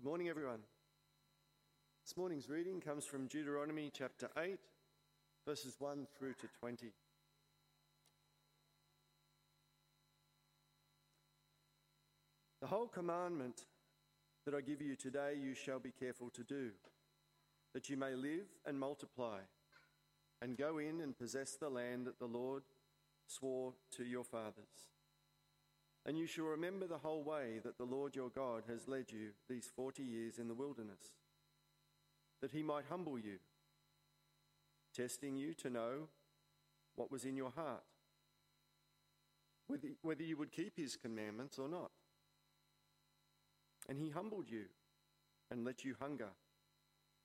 Good morning, everyone. This morning's reading comes from Deuteronomy chapter 8, verses 1 through to 20. The whole commandment that I give you today you shall be careful to do, that you may live and multiply, and go in and possess the land that the Lord swore to your fathers. And you shall remember the whole way that the Lord your God has led you these forty years in the wilderness, that he might humble you, testing you to know what was in your heart, whether you would keep his commandments or not. And he humbled you and let you hunger,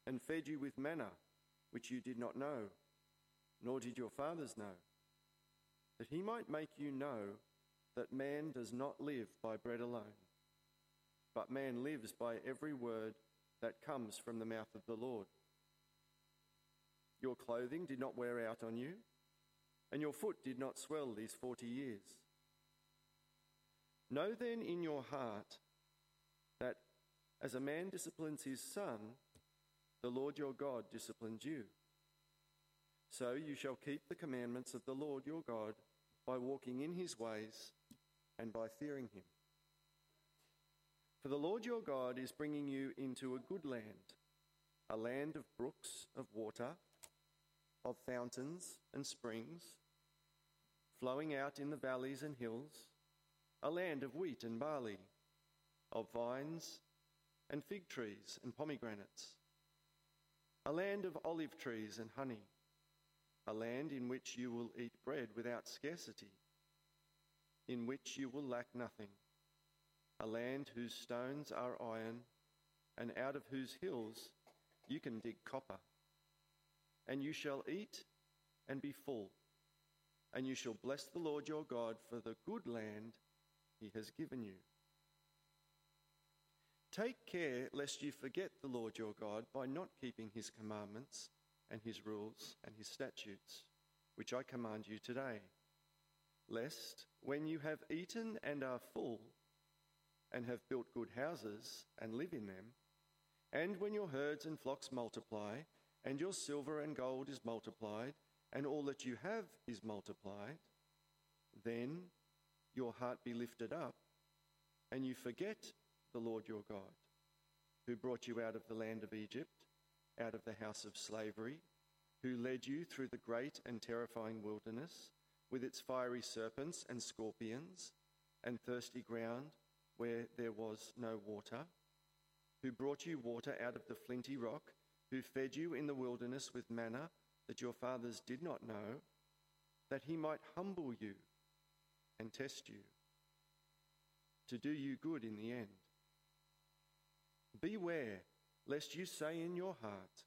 and fed you with manna, which you did not know, nor did your fathers know, that he might make you know that man does not live by bread alone, but man lives by every word that comes from the mouth of the Lord. Your clothing did not wear out on you, and your foot did not swell these forty years. Know then in your heart that as a man disciplines his son, the Lord your God disciplines you. So you shall keep the commandments of the Lord your God by walking in his ways and by fearing him. For the Lord your God is bringing you into a good land, a land of brooks of water, of fountains and springs, flowing out in the valleys and hills, a land of wheat and barley, of vines and fig trees and pomegranates, a land of olive trees and honey, a land in which you will eat bread without scarcity in which you will lack nothing, a land whose stones are iron, and out of whose hills you can dig copper. And you shall eat and be full, and you shall bless the Lord your God for the good land he has given you. Take care lest you forget the Lord your God by not keeping his commandments and his rules and his statutes, which I command you today lest when you have eaten and are full, and have built good houses and live in them, and when your herds and flocks multiply, and your silver and gold is multiplied, and all that you have is multiplied, then your heart be lifted up, and you forget the Lord your God, who brought you out of the land of Egypt, out of the house of slavery, who led you through the great and terrifying wilderness with its fiery serpents and scorpions, and thirsty ground where there was no water, who brought you water out of the flinty rock, who fed you in the wilderness with manna that your fathers did not know, that he might humble you and test you, to do you good in the end. Beware lest you say in your heart,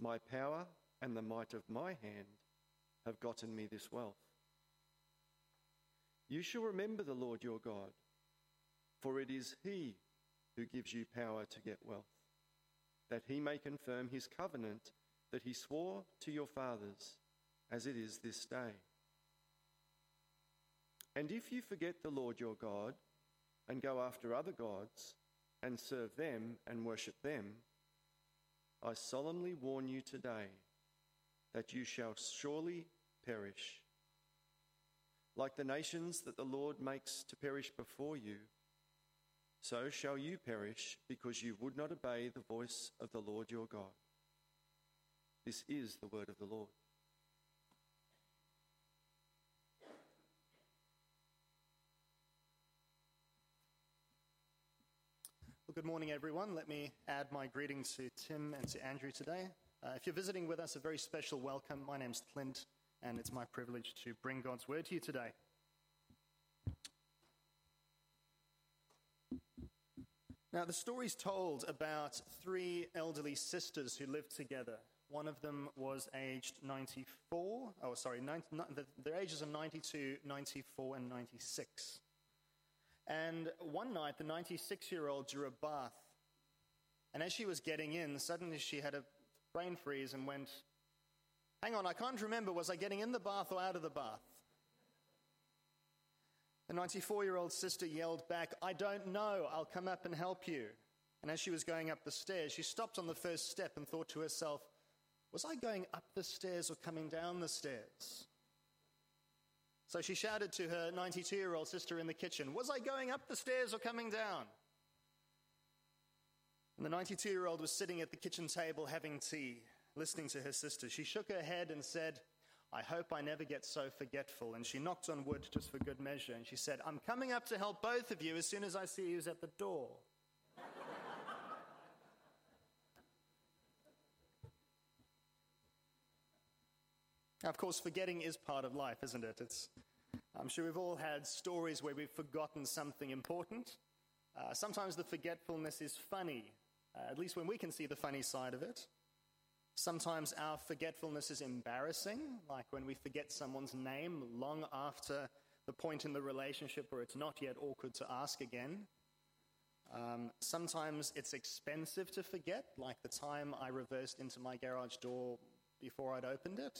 My power and the might of my hand have gotten me this wealth. You shall remember the Lord your God, for it is He who gives you power to get wealth, that He may confirm His covenant that He swore to your fathers, as it is this day. And if you forget the Lord your God, and go after other gods, and serve them and worship them, I solemnly warn you today that you shall surely perish. Like the nations that the Lord makes to perish before you, so shall you perish because you would not obey the voice of the Lord your God. This is the word of the Lord. Well, good morning, everyone. Let me add my greetings to Tim and to Andrew today. Uh, if you're visiting with us, a very special welcome. My name's Clint, and it's my privilege to bring God's word to you today. Now, the story's told about three elderly sisters who lived together. One of them was aged 94. Oh, sorry, 90, their ages are 92, 94, and 96. And one night, the 96 year old drew a bath. And as she was getting in, suddenly she had a brain freeze and went, Hang on, I can't remember. Was I getting in the bath or out of the bath? The 94 year old sister yelled back, I don't know, I'll come up and help you. And as she was going up the stairs, she stopped on the first step and thought to herself, Was I going up the stairs or coming down the stairs? So she shouted to her 92 year old sister in the kitchen, Was I going up the stairs or coming down? And the 92 year old was sitting at the kitchen table having tea, listening to her sister. She shook her head and said, I hope I never get so forgetful. And she knocked on wood just for good measure. And she said, I'm coming up to help both of you as soon as I see you at the door. now, of course, forgetting is part of life, isn't it? It's, I'm sure we've all had stories where we've forgotten something important. Uh, sometimes the forgetfulness is funny, uh, at least when we can see the funny side of it. Sometimes our forgetfulness is embarrassing, like when we forget someone's name long after the point in the relationship where it's not yet awkward to ask again. Um, sometimes it's expensive to forget, like the time I reversed into my garage door before I'd opened it.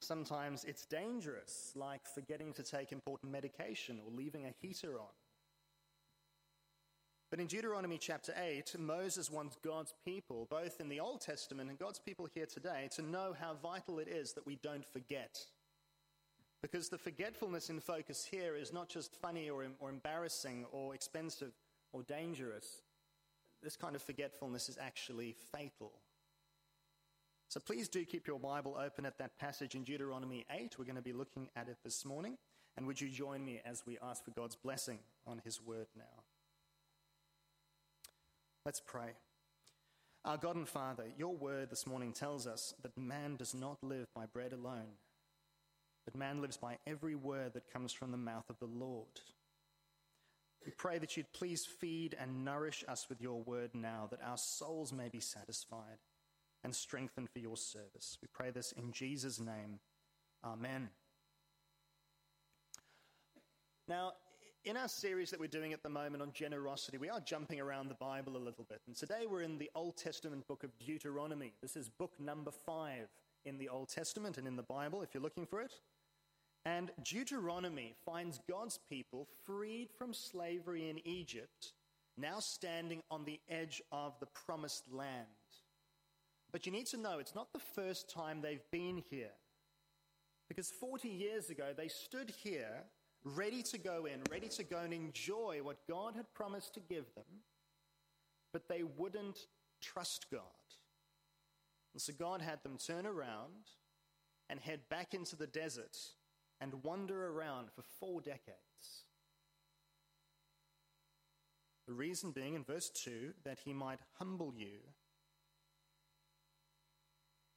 Sometimes it's dangerous, like forgetting to take important medication or leaving a heater on. But in Deuteronomy chapter 8, Moses wants God's people, both in the Old Testament and God's people here today, to know how vital it is that we don't forget. Because the forgetfulness in focus here is not just funny or, or embarrassing or expensive or dangerous. This kind of forgetfulness is actually fatal. So please do keep your Bible open at that passage in Deuteronomy 8. We're going to be looking at it this morning. And would you join me as we ask for God's blessing on his word now? Let's pray. Our God and Father, your word this morning tells us that man does not live by bread alone, but man lives by every word that comes from the mouth of the Lord. We pray that you'd please feed and nourish us with your word now, that our souls may be satisfied and strengthened for your service. We pray this in Jesus' name. Amen. Now, in our series that we're doing at the moment on generosity, we are jumping around the Bible a little bit. And today we're in the Old Testament book of Deuteronomy. This is book number five in the Old Testament and in the Bible, if you're looking for it. And Deuteronomy finds God's people freed from slavery in Egypt, now standing on the edge of the promised land. But you need to know it's not the first time they've been here. Because 40 years ago, they stood here ready to go in, ready to go and enjoy what God had promised to give them, but they wouldn't trust God. And so God had them turn around and head back into the desert and wander around for four decades. The reason being in verse 2 that he might humble you,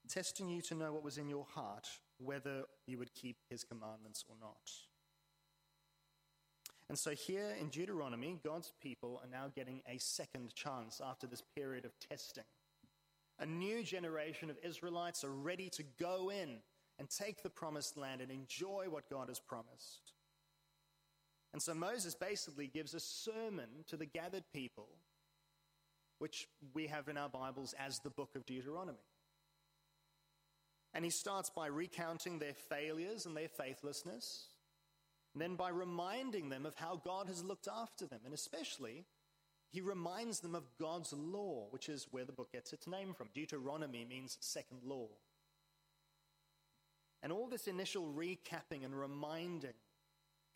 testing you to know what was in your heart, whether you would keep his commandments or not. And so here in Deuteronomy, God's people are now getting a second chance after this period of testing. A new generation of Israelites are ready to go in and take the promised land and enjoy what God has promised. And so Moses basically gives a sermon to the gathered people, which we have in our Bibles as the book of Deuteronomy. And he starts by recounting their failures and their faithlessness then by reminding them of how God has looked after them. And especially, he reminds them of God's law, which is where the book gets its name from. Deuteronomy means second law. And all this initial recapping and reminding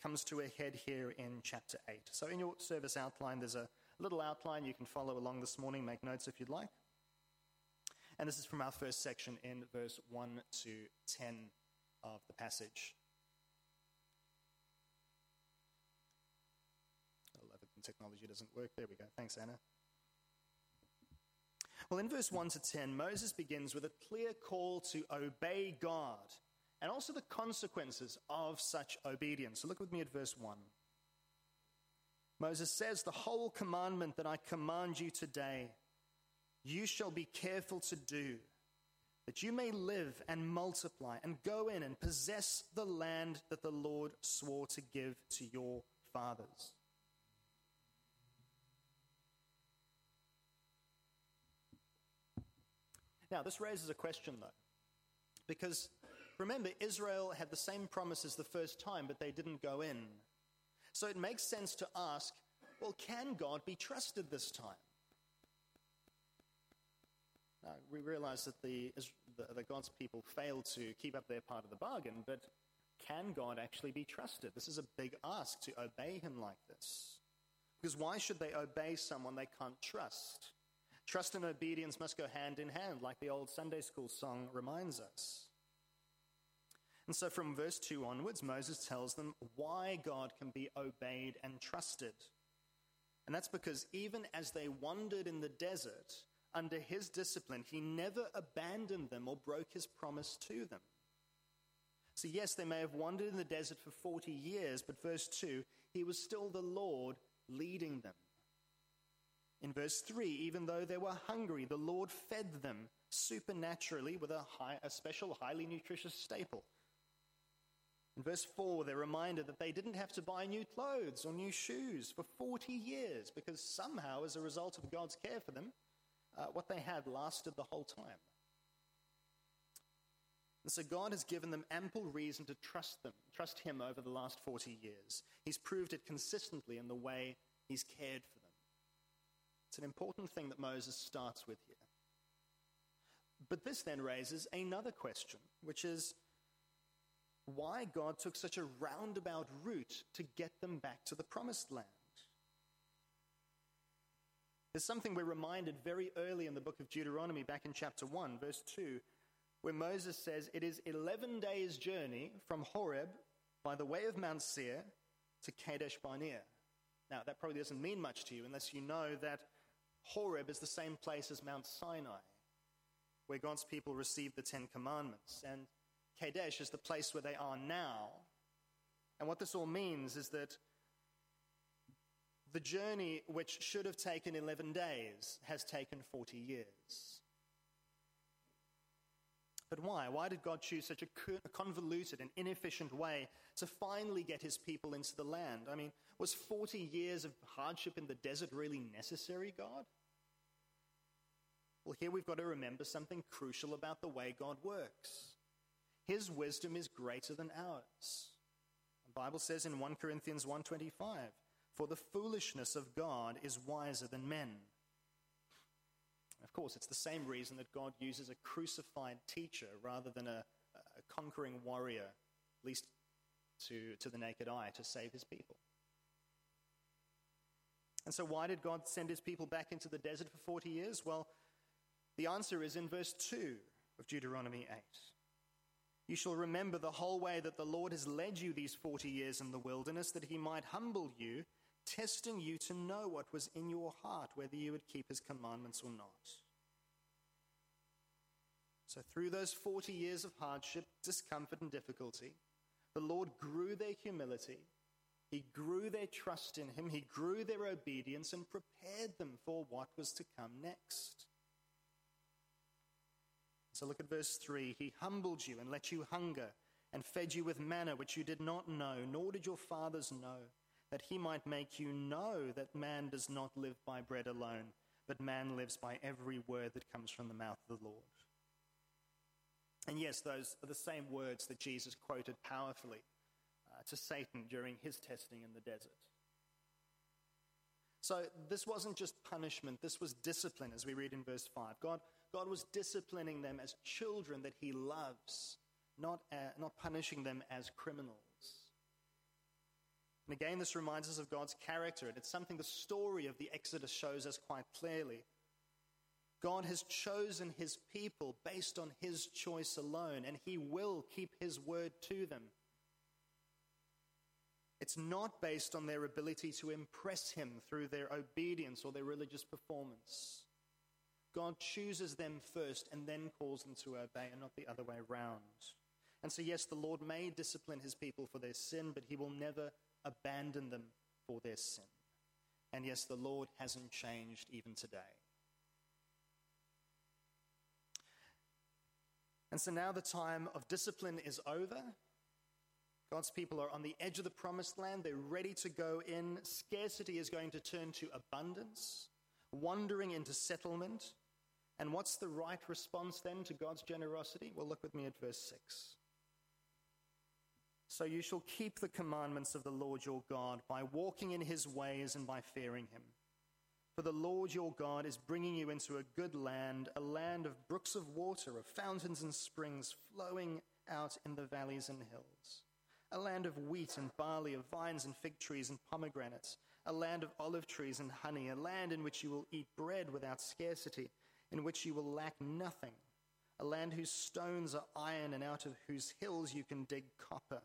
comes to a head here in chapter 8. So, in your service outline, there's a little outline you can follow along this morning, make notes if you'd like. And this is from our first section in verse 1 to 10 of the passage. Technology doesn't work. There we go. Thanks, Anna. Well, in verse 1 to 10, Moses begins with a clear call to obey God and also the consequences of such obedience. So look with me at verse 1. Moses says, The whole commandment that I command you today, you shall be careful to do, that you may live and multiply and go in and possess the land that the Lord swore to give to your fathers. Now, this raises a question, though, because Remember, Israel had the same promises the first time, but they didn't go in. So it makes sense to ask well, can God be trusted this time? Now, we realize that, the, that God's people failed to keep up their part of the bargain, but can God actually be trusted? This is a big ask to obey him like this. Because why should they obey someone they can't trust? Trust and obedience must go hand in hand, like the old Sunday school song reminds us. And so from verse 2 onwards, Moses tells them why God can be obeyed and trusted. And that's because even as they wandered in the desert, under his discipline, he never abandoned them or broke his promise to them. So, yes, they may have wandered in the desert for 40 years, but verse 2, he was still the Lord leading them. In verse 3, even though they were hungry, the Lord fed them supernaturally with a, high, a special, highly nutritious staple. In verse 4, they're reminded that they didn't have to buy new clothes or new shoes for 40 years because somehow, as a result of God's care for them, uh, what they had lasted the whole time. And so God has given them ample reason to trust them, trust Him over the last 40 years. He's proved it consistently in the way He's cared for. It's an important thing that Moses starts with here. But this then raises another question, which is why God took such a roundabout route to get them back to the promised land. There's something we're reminded very early in the book of Deuteronomy, back in chapter 1, verse 2, where Moses says, It is 11 days' journey from Horeb by the way of Mount Seir to Kadesh Barnea. Now, that probably doesn't mean much to you unless you know that Horeb is the same place as Mount Sinai, where God's people received the Ten Commandments. And Kadesh is the place where they are now. And what this all means is that the journey, which should have taken 11 days, has taken 40 years. But why? Why did God choose such a convoluted and inefficient way to finally get his people into the land? I mean, was 40 years of hardship in the desert really necessary, God? Well, here we've got to remember something crucial about the way God works. His wisdom is greater than ours. The Bible says in 1 Corinthians 1:25, "For the foolishness of God is wiser than men." Of course, it's the same reason that God uses a crucified teacher rather than a, a conquering warrior, at least to, to the naked eye, to save his people. And so, why did God send his people back into the desert for 40 years? Well, the answer is in verse 2 of Deuteronomy 8. You shall remember the whole way that the Lord has led you these 40 years in the wilderness, that he might humble you, testing you to know what was in your heart, whether you would keep his commandments or not. So, through those 40 years of hardship, discomfort, and difficulty, the Lord grew their humility, He grew their trust in Him, He grew their obedience, and prepared them for what was to come next. So look at verse 3. He humbled you and let you hunger and fed you with manna which you did not know, nor did your fathers know, that he might make you know that man does not live by bread alone, but man lives by every word that comes from the mouth of the Lord. And yes, those are the same words that Jesus quoted powerfully uh, to Satan during his testing in the desert. So this wasn't just punishment, this was discipline, as we read in verse 5. God God was disciplining them as children that he loves, not, uh, not punishing them as criminals. And again, this reminds us of God's character, and it's something the story of the Exodus shows us quite clearly. God has chosen his people based on his choice alone, and he will keep his word to them. It's not based on their ability to impress him through their obedience or their religious performance. God chooses them first and then calls them to obey, and not the other way around. And so, yes, the Lord may discipline his people for their sin, but he will never abandon them for their sin. And yes, the Lord hasn't changed even today. And so now the time of discipline is over. God's people are on the edge of the promised land. They're ready to go in. Scarcity is going to turn to abundance, wandering into settlement. And what's the right response then to God's generosity? Well, look with me at verse 6. So you shall keep the commandments of the Lord your God by walking in his ways and by fearing him. For the Lord your God is bringing you into a good land, a land of brooks of water, of fountains and springs flowing out in the valleys and hills, a land of wheat and barley, of vines and fig trees and pomegranates, a land of olive trees and honey, a land in which you will eat bread without scarcity, in which you will lack nothing, a land whose stones are iron and out of whose hills you can dig copper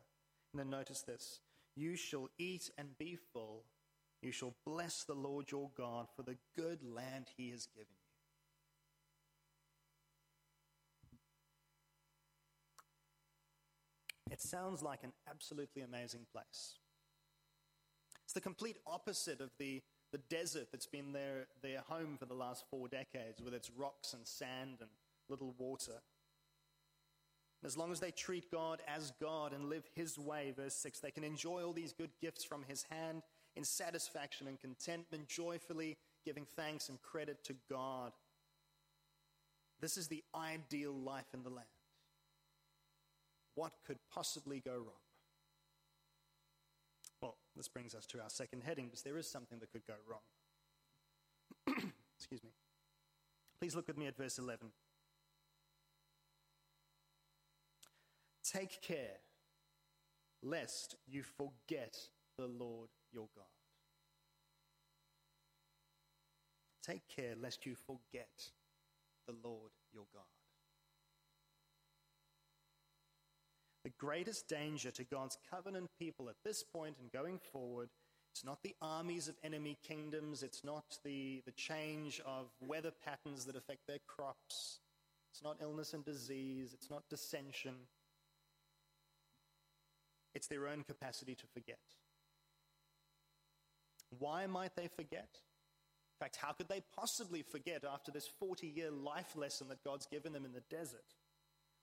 and then notice this you shall eat and be full. You shall bless the Lord your God for the good land he has given you. It sounds like an absolutely amazing place. It's the complete opposite of the, the desert that's been their, their home for the last four decades, with its rocks and sand and little water. As long as they treat God as God and live His way, verse 6, they can enjoy all these good gifts from His hand in satisfaction and contentment, joyfully giving thanks and credit to God. This is the ideal life in the land. What could possibly go wrong? Well, this brings us to our second heading, because there is something that could go wrong. Excuse me. Please look with me at verse 11. Take care lest you forget the Lord your God. Take care lest you forget the Lord your God. The greatest danger to God's covenant people at this point and going forward it's not the armies of enemy kingdoms. It's not the, the change of weather patterns that affect their crops. It's not illness and disease. It's not dissension. It's their own capacity to forget. Why might they forget? In fact, how could they possibly forget after this 40 year life lesson that God's given them in the desert?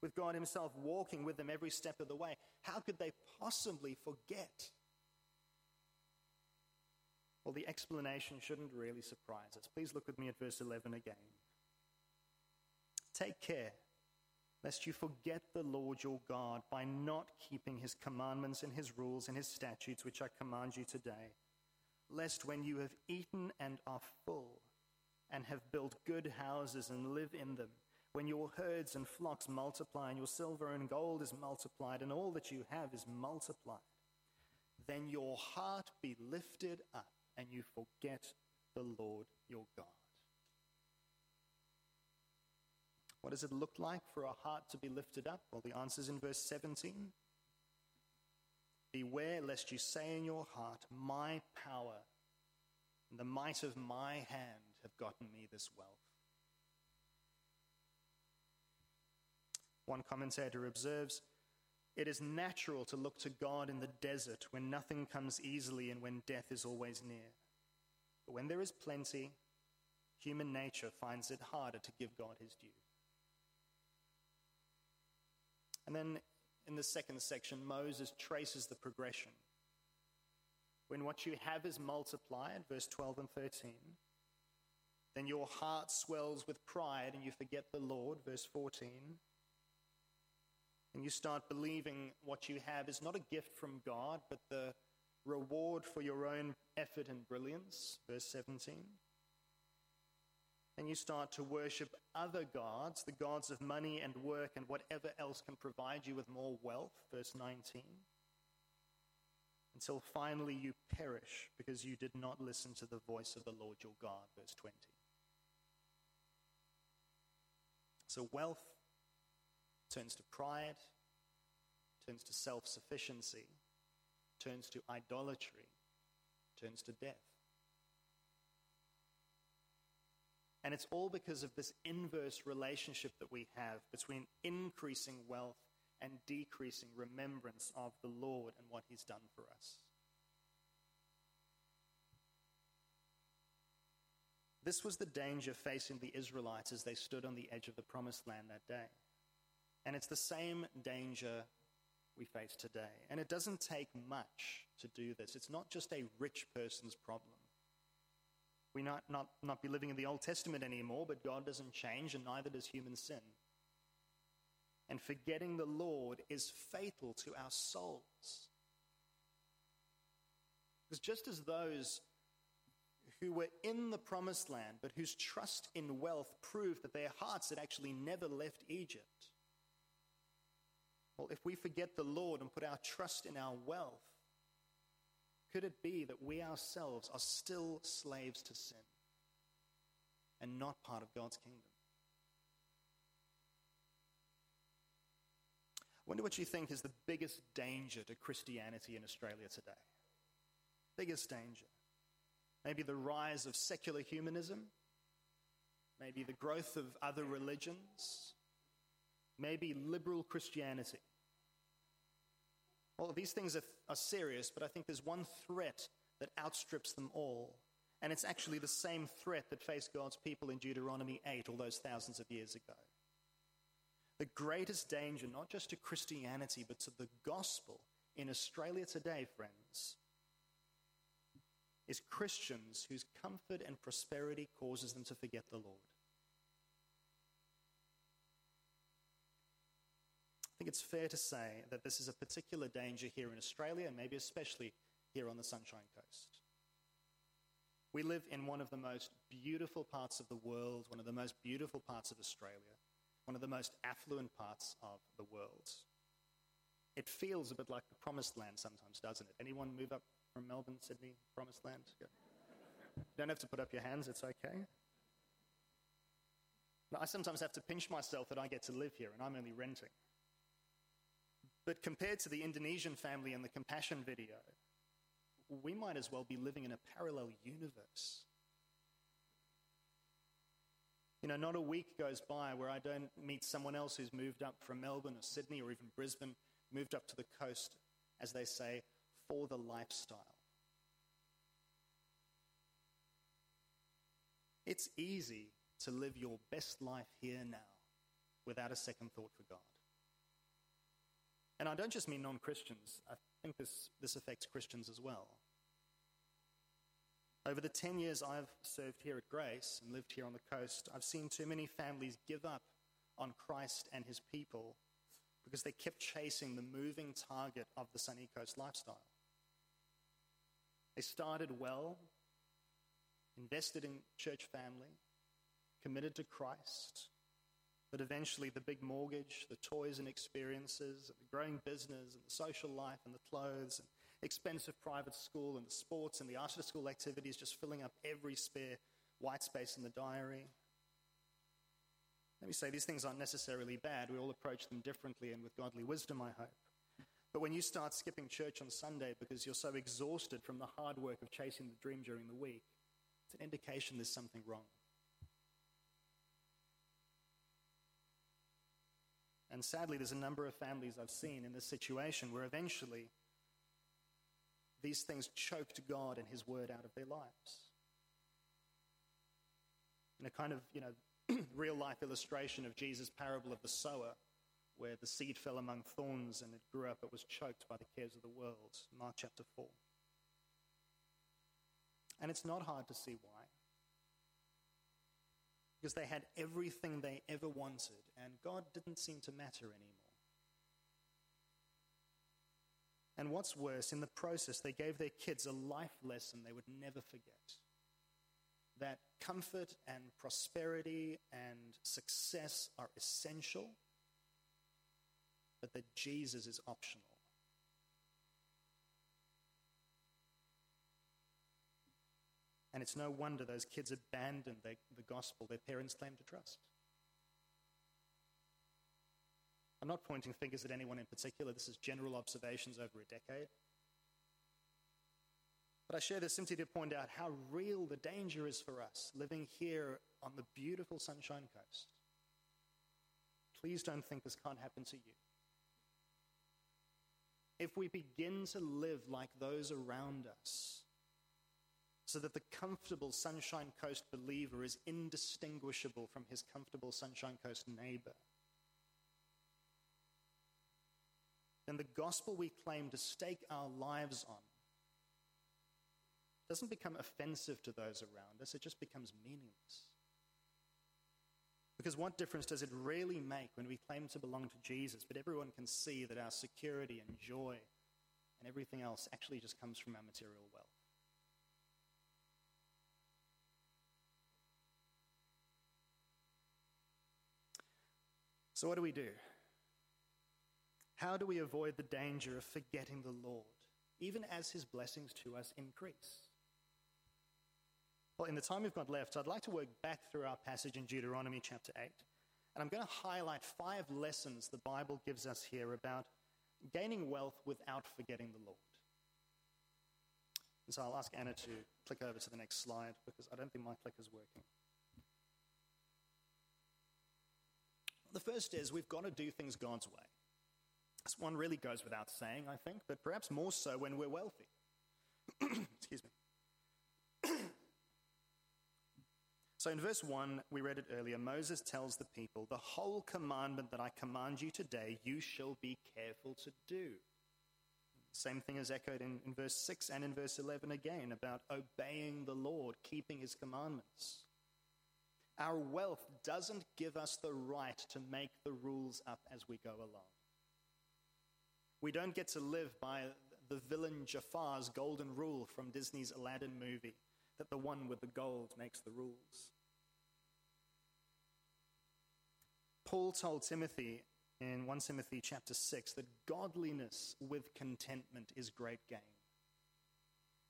With God Himself walking with them every step of the way, how could they possibly forget? Well, the explanation shouldn't really surprise us. Please look with me at verse 11 again. Take care lest you forget the Lord your God by not keeping his commandments and his rules and his statutes, which I command you today. Lest when you have eaten and are full, and have built good houses and live in them, when your herds and flocks multiply, and your silver and gold is multiplied, and all that you have is multiplied, then your heart be lifted up, and you forget the Lord your God. What does it look like for a heart to be lifted up? Well, the answer is in verse 17. Beware lest you say in your heart, My power and the might of my hand have gotten me this wealth. One commentator observes, It is natural to look to God in the desert when nothing comes easily and when death is always near. But when there is plenty, human nature finds it harder to give God his due. And then in the second section, Moses traces the progression. When what you have is multiplied, verse 12 and 13, then your heart swells with pride and you forget the Lord, verse 14. And you start believing what you have is not a gift from God, but the reward for your own effort and brilliance, verse 17 and you start to worship other gods, the gods of money and work and whatever else can provide you with more wealth, verse 19, until finally you perish because you did not listen to the voice of the Lord your God, verse 20. So wealth turns to pride, turns to self sufficiency, turns to idolatry, turns to death. And it's all because of this inverse relationship that we have between increasing wealth and decreasing remembrance of the Lord and what He's done for us. This was the danger facing the Israelites as they stood on the edge of the promised land that day. And it's the same danger we face today. And it doesn't take much to do this. It's not just a rich person's problem. We might not, not be living in the Old Testament anymore, but God doesn't change, and neither does human sin. and forgetting the Lord is fatal to our souls. Because just as those who were in the promised land, but whose trust in wealth proved that their hearts had actually never left Egypt, well, if we forget the Lord and put our trust in our wealth, could it be that we ourselves are still slaves to sin and not part of God's kingdom? I wonder what you think is the biggest danger to Christianity in Australia today. Biggest danger. Maybe the rise of secular humanism, maybe the growth of other religions, maybe liberal Christianity. Well, these things are, are serious, but I think there's one threat that outstrips them all. And it's actually the same threat that faced God's people in Deuteronomy 8 all those thousands of years ago. The greatest danger, not just to Christianity, but to the gospel in Australia today, friends, is Christians whose comfort and prosperity causes them to forget the Lord. I think it's fair to say that this is a particular danger here in Australia, and maybe especially here on the Sunshine Coast. We live in one of the most beautiful parts of the world, one of the most beautiful parts of Australia, one of the most affluent parts of the world. It feels a bit like the promised land sometimes, doesn't it? Anyone move up from Melbourne, Sydney, promised land? You don't have to put up your hands, it's okay. I sometimes have to pinch myself that I get to live here and I'm only renting. But compared to the Indonesian family in the compassion video, we might as well be living in a parallel universe. You know, not a week goes by where I don't meet someone else who's moved up from Melbourne or Sydney or even Brisbane, moved up to the coast, as they say, for the lifestyle. It's easy to live your best life here now without a second thought for God. And I don't just mean non Christians, I think this, this affects Christians as well. Over the 10 years I've served here at Grace and lived here on the coast, I've seen too many families give up on Christ and his people because they kept chasing the moving target of the sunny coast lifestyle. They started well, invested in church family, committed to Christ, but eventually, the big mortgage, the toys and experiences, the growing business, and the social life, and the clothes, and expensive private school, and the sports, and the after school activities just filling up every spare white space in the diary. Let me say, these things aren't necessarily bad. We all approach them differently and with godly wisdom, I hope. But when you start skipping church on Sunday because you're so exhausted from the hard work of chasing the dream during the week, it's an indication there's something wrong. And sadly, there's a number of families I've seen in this situation where eventually these things choked God and His word out of their lives. In a kind of, you know, real life illustration of Jesus' parable of the sower, where the seed fell among thorns and it grew up, it was choked by the cares of the world. Mark chapter 4. And it's not hard to see why because they had everything they ever wanted, and God didn't seem to matter anymore. And what's worse, in the process, they gave their kids a life lesson they would never forget that comfort and prosperity and success are essential, but that Jesus is optional. And it's no wonder those kids abandoned the, the gospel their parents claimed to trust. I'm not pointing fingers at anyone in particular. This is general observations over a decade. But I share this simply to point out how real the danger is for us living here on the beautiful Sunshine Coast. Please don't think this can't happen to you. If we begin to live like those around us, so that the comfortable Sunshine Coast believer is indistinguishable from his comfortable Sunshine Coast neighbor. Then the gospel we claim to stake our lives on doesn't become offensive to those around us, it just becomes meaningless. Because what difference does it really make when we claim to belong to Jesus, but everyone can see that our security and joy and everything else actually just comes from our material wealth? So, what do we do? How do we avoid the danger of forgetting the Lord, even as his blessings to us increase? Well, in the time we've got left, I'd like to work back through our passage in Deuteronomy chapter 8. And I'm going to highlight five lessons the Bible gives us here about gaining wealth without forgetting the Lord. And so I'll ask Anna to click over to the next slide because I don't think my clicker's working. The first is we've got to do things God's way. This one really goes without saying, I think, but perhaps more so when we're wealthy. Excuse me. so in verse 1, we read it earlier, Moses tells the people, The whole commandment that I command you today, you shall be careful to do. Same thing is echoed in, in verse 6 and in verse 11 again about obeying the Lord, keeping his commandments. Our wealth doesn't give us the right to make the rules up as we go along. We don't get to live by the villain Jafar's golden rule from Disney's Aladdin movie that the one with the gold makes the rules. Paul told Timothy in 1 Timothy chapter 6 that godliness with contentment is great gain.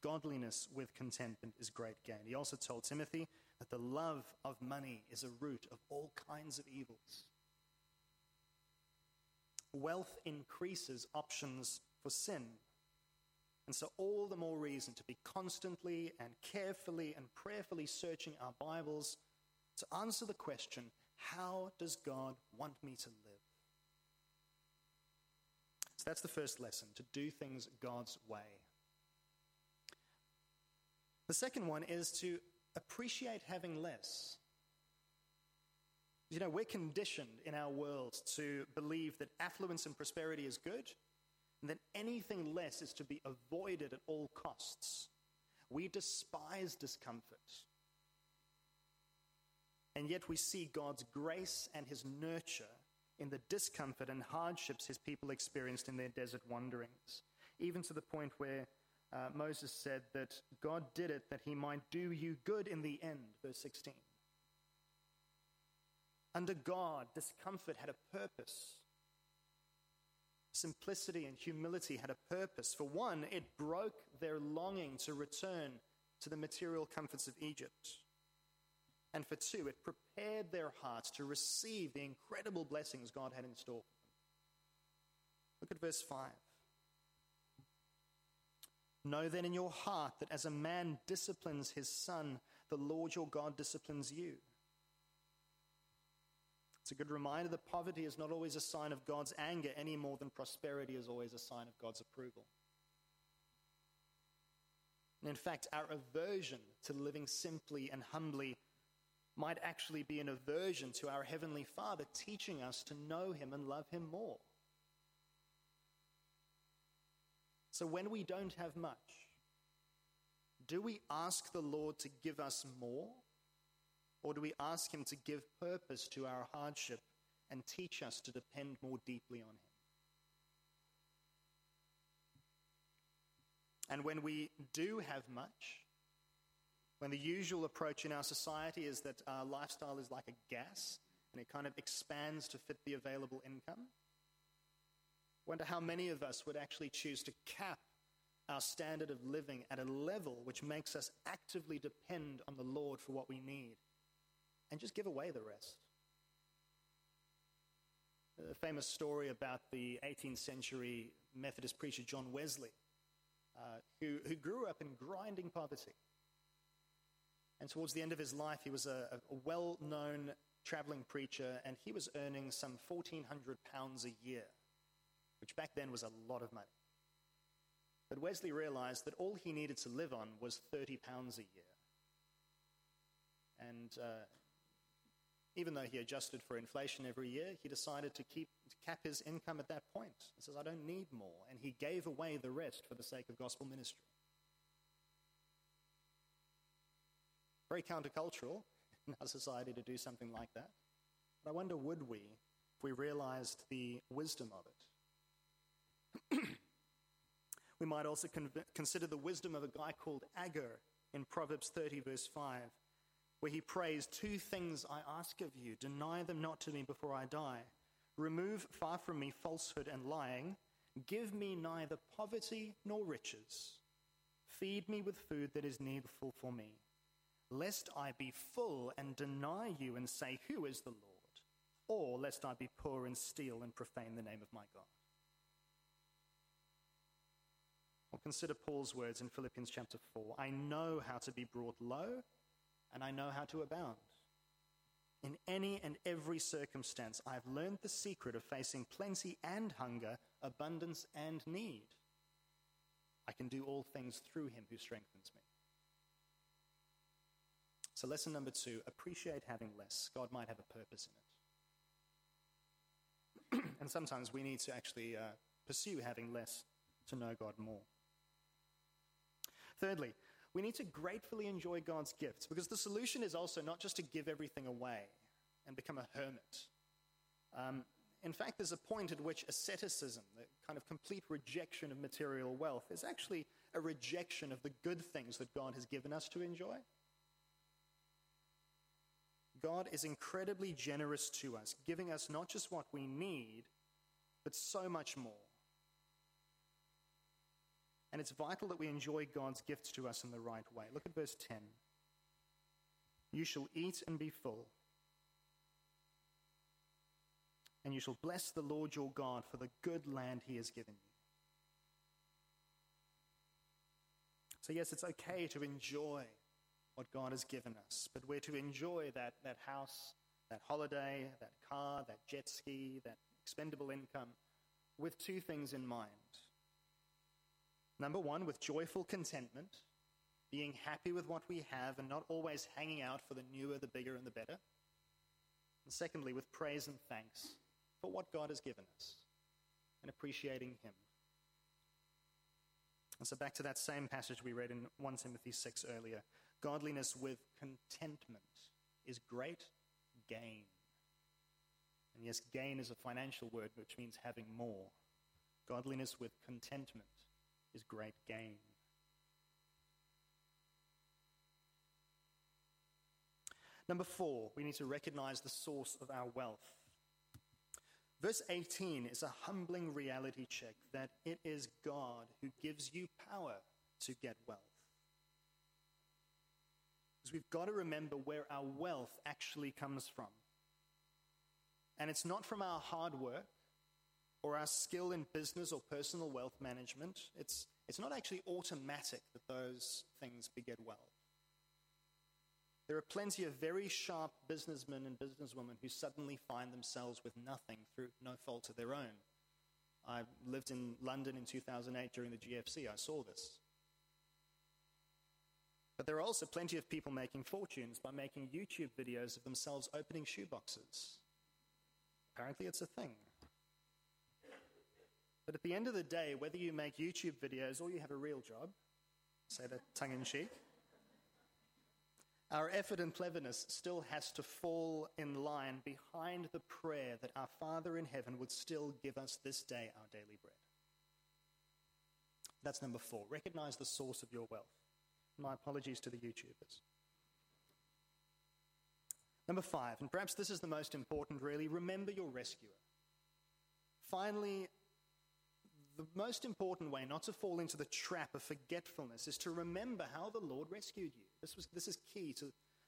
Godliness with contentment is great gain. He also told Timothy that the love of money is a root of all kinds of evils. Wealth increases options for sin. And so, all the more reason to be constantly and carefully and prayerfully searching our Bibles to answer the question how does God want me to live? So, that's the first lesson to do things God's way. The second one is to appreciate having less. You know, we're conditioned in our world to believe that affluence and prosperity is good, and that anything less is to be avoided at all costs. We despise discomfort. And yet we see God's grace and his nurture in the discomfort and hardships his people experienced in their desert wanderings, even to the point where uh, Moses said that God did it that he might do you good in the end, verse 16. Under God, discomfort had a purpose. Simplicity and humility had a purpose. For one, it broke their longing to return to the material comforts of Egypt. And for two, it prepared their hearts to receive the incredible blessings God had in store for them. Look at verse 5. Know then in your heart that as a man disciplines his son, the Lord your God disciplines you. It's a good reminder that poverty is not always a sign of God's anger any more than prosperity is always a sign of God's approval. And in fact, our aversion to living simply and humbly might actually be an aversion to our Heavenly Father teaching us to know Him and love Him more. So when we don't have much, do we ask the Lord to give us more? Or do we ask Him to give purpose to our hardship and teach us to depend more deeply on Him? And when we do have much, when the usual approach in our society is that our lifestyle is like a gas and it kind of expands to fit the available income, Wonder how many of us would actually choose to cap our standard of living at a level which makes us actively depend on the Lord for what we need and just give away the rest. A famous story about the 18th century Methodist preacher John Wesley, uh, who, who grew up in grinding poverty. And towards the end of his life, he was a, a well known traveling preacher, and he was earning some 1,400 pounds a year which back then was a lot of money. But Wesley realized that all he needed to live on was 30 pounds a year. And uh, even though he adjusted for inflation every year, he decided to keep to cap his income at that point. He says, I don't need more. And he gave away the rest for the sake of gospel ministry. Very countercultural in our society to do something like that. But I wonder, would we, if we realized the wisdom of it? we might also con- consider the wisdom of a guy called Agur in Proverbs 30, verse 5, where he prays, Two things I ask of you, deny them not to me before I die. Remove far from me falsehood and lying. Give me neither poverty nor riches. Feed me with food that is needful for me, lest I be full and deny you and say, Who is the Lord? Or lest I be poor and steal and profane the name of my God. Or consider Paul's words in Philippians chapter 4 I know how to be brought low, and I know how to abound. In any and every circumstance, I have learned the secret of facing plenty and hunger, abundance and need. I can do all things through him who strengthens me. So, lesson number two appreciate having less. God might have a purpose in it. and sometimes we need to actually uh, pursue having less to know God more. Thirdly, we need to gratefully enjoy God's gifts because the solution is also not just to give everything away and become a hermit. Um, in fact, there's a point at which asceticism, the kind of complete rejection of material wealth, is actually a rejection of the good things that God has given us to enjoy. God is incredibly generous to us, giving us not just what we need, but so much more. And it's vital that we enjoy God's gifts to us in the right way. Look at verse 10. You shall eat and be full, and you shall bless the Lord your God for the good land he has given you. So, yes, it's okay to enjoy what God has given us, but we're to enjoy that, that house, that holiday, that car, that jet ski, that expendable income with two things in mind. Number one, with joyful contentment, being happy with what we have and not always hanging out for the newer, the bigger, and the better. And secondly, with praise and thanks for what God has given us and appreciating Him. And so, back to that same passage we read in 1 Timothy 6 earlier godliness with contentment is great gain. And yes, gain is a financial word which means having more. Godliness with contentment is great gain. Number four, we need to recognize the source of our wealth. Verse 18 is a humbling reality check that it is God who gives you power to get wealth. Because we've got to remember where our wealth actually comes from. And it's not from our hard work, or our skill in business or personal wealth management, it's, it's not actually automatic that those things beget wealth. There are plenty of very sharp businessmen and businesswomen who suddenly find themselves with nothing through no fault of their own. I lived in London in 2008 during the GFC. I saw this. But there are also plenty of people making fortunes by making YouTube videos of themselves opening shoeboxes. Apparently, it's a thing. But at the end of the day, whether you make YouTube videos or you have a real job, say that tongue in cheek, our effort and cleverness still has to fall in line behind the prayer that our Father in heaven would still give us this day our daily bread. That's number four. Recognize the source of your wealth. My apologies to the YouTubers. Number five, and perhaps this is the most important really, remember your rescuer. Finally, the most important way not to fall into the trap of forgetfulness is to remember how the Lord rescued you. This, was, this is key to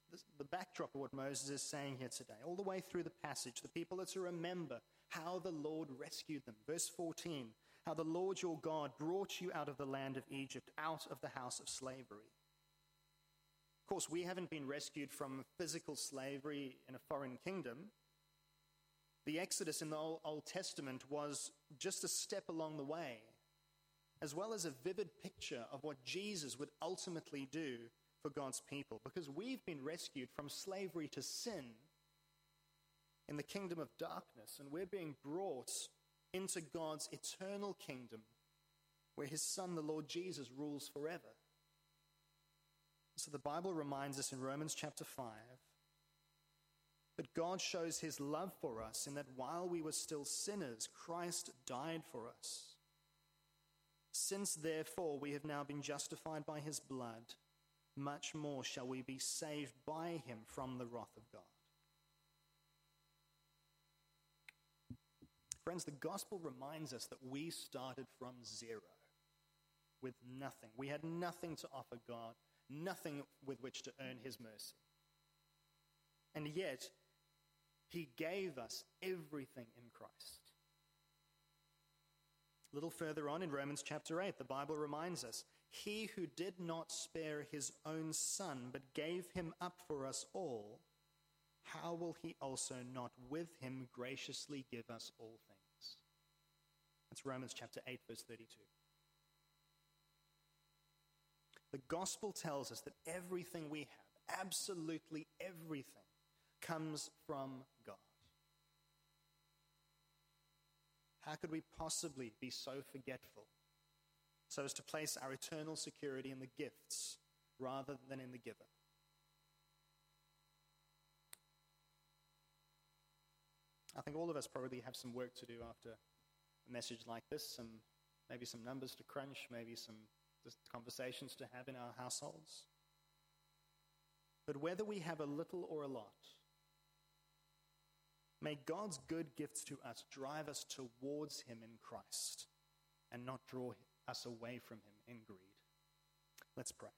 this, the backdrop of what Moses is saying here today. All the way through the passage, the people are to remember how the Lord rescued them. Verse 14 how the Lord your God brought you out of the land of Egypt, out of the house of slavery. Of course, we haven't been rescued from physical slavery in a foreign kingdom. The Exodus in the Old Testament was just a step along the way, as well as a vivid picture of what Jesus would ultimately do for God's people, because we've been rescued from slavery to sin in the kingdom of darkness, and we're being brought into God's eternal kingdom where his son, the Lord Jesus, rules forever. So the Bible reminds us in Romans chapter 5 But God shows his love for us in that while we were still sinners, Christ died for us. Since therefore we have now been justified by his blood, much more shall we be saved by him from the wrath of God. Friends, the gospel reminds us that we started from zero, with nothing. We had nothing to offer God, nothing with which to earn his mercy. And yet, he gave us everything in Christ. A little further on in Romans chapter 8, the Bible reminds us He who did not spare his own son, but gave him up for us all, how will he also not with him graciously give us all things? That's Romans chapter 8, verse 32. The gospel tells us that everything we have, absolutely everything, comes from God. How could we possibly be so forgetful so as to place our eternal security in the gifts rather than in the giver? I think all of us probably have some work to do after a message like this, some maybe some numbers to crunch, maybe some conversations to have in our households. But whether we have a little or a lot, May God's good gifts to us drive us towards Him in Christ and not draw us away from Him in greed. Let's pray.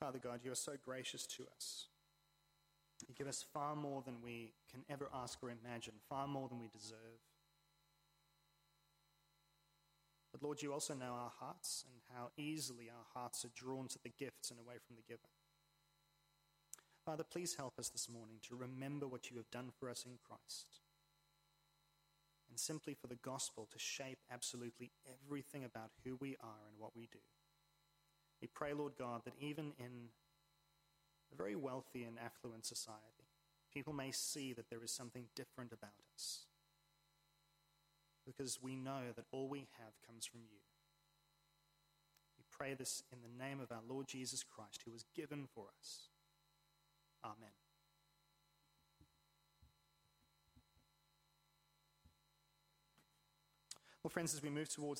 Father God, you are so gracious to us. You give us far more than we can ever ask or imagine, far more than we deserve. But Lord, you also know our hearts and how easily our hearts are drawn to the gifts and away from the giver. Father, please help us this morning to remember what you have done for us in Christ. And simply for the gospel to shape absolutely everything about who we are and what we do. We pray, Lord God, that even in a very wealthy and affluent society, people may see that there is something different about us because we know that all we have comes from you. We pray this in the name of our Lord Jesus Christ, who was given for us. Amen. Well, friends, as we move towards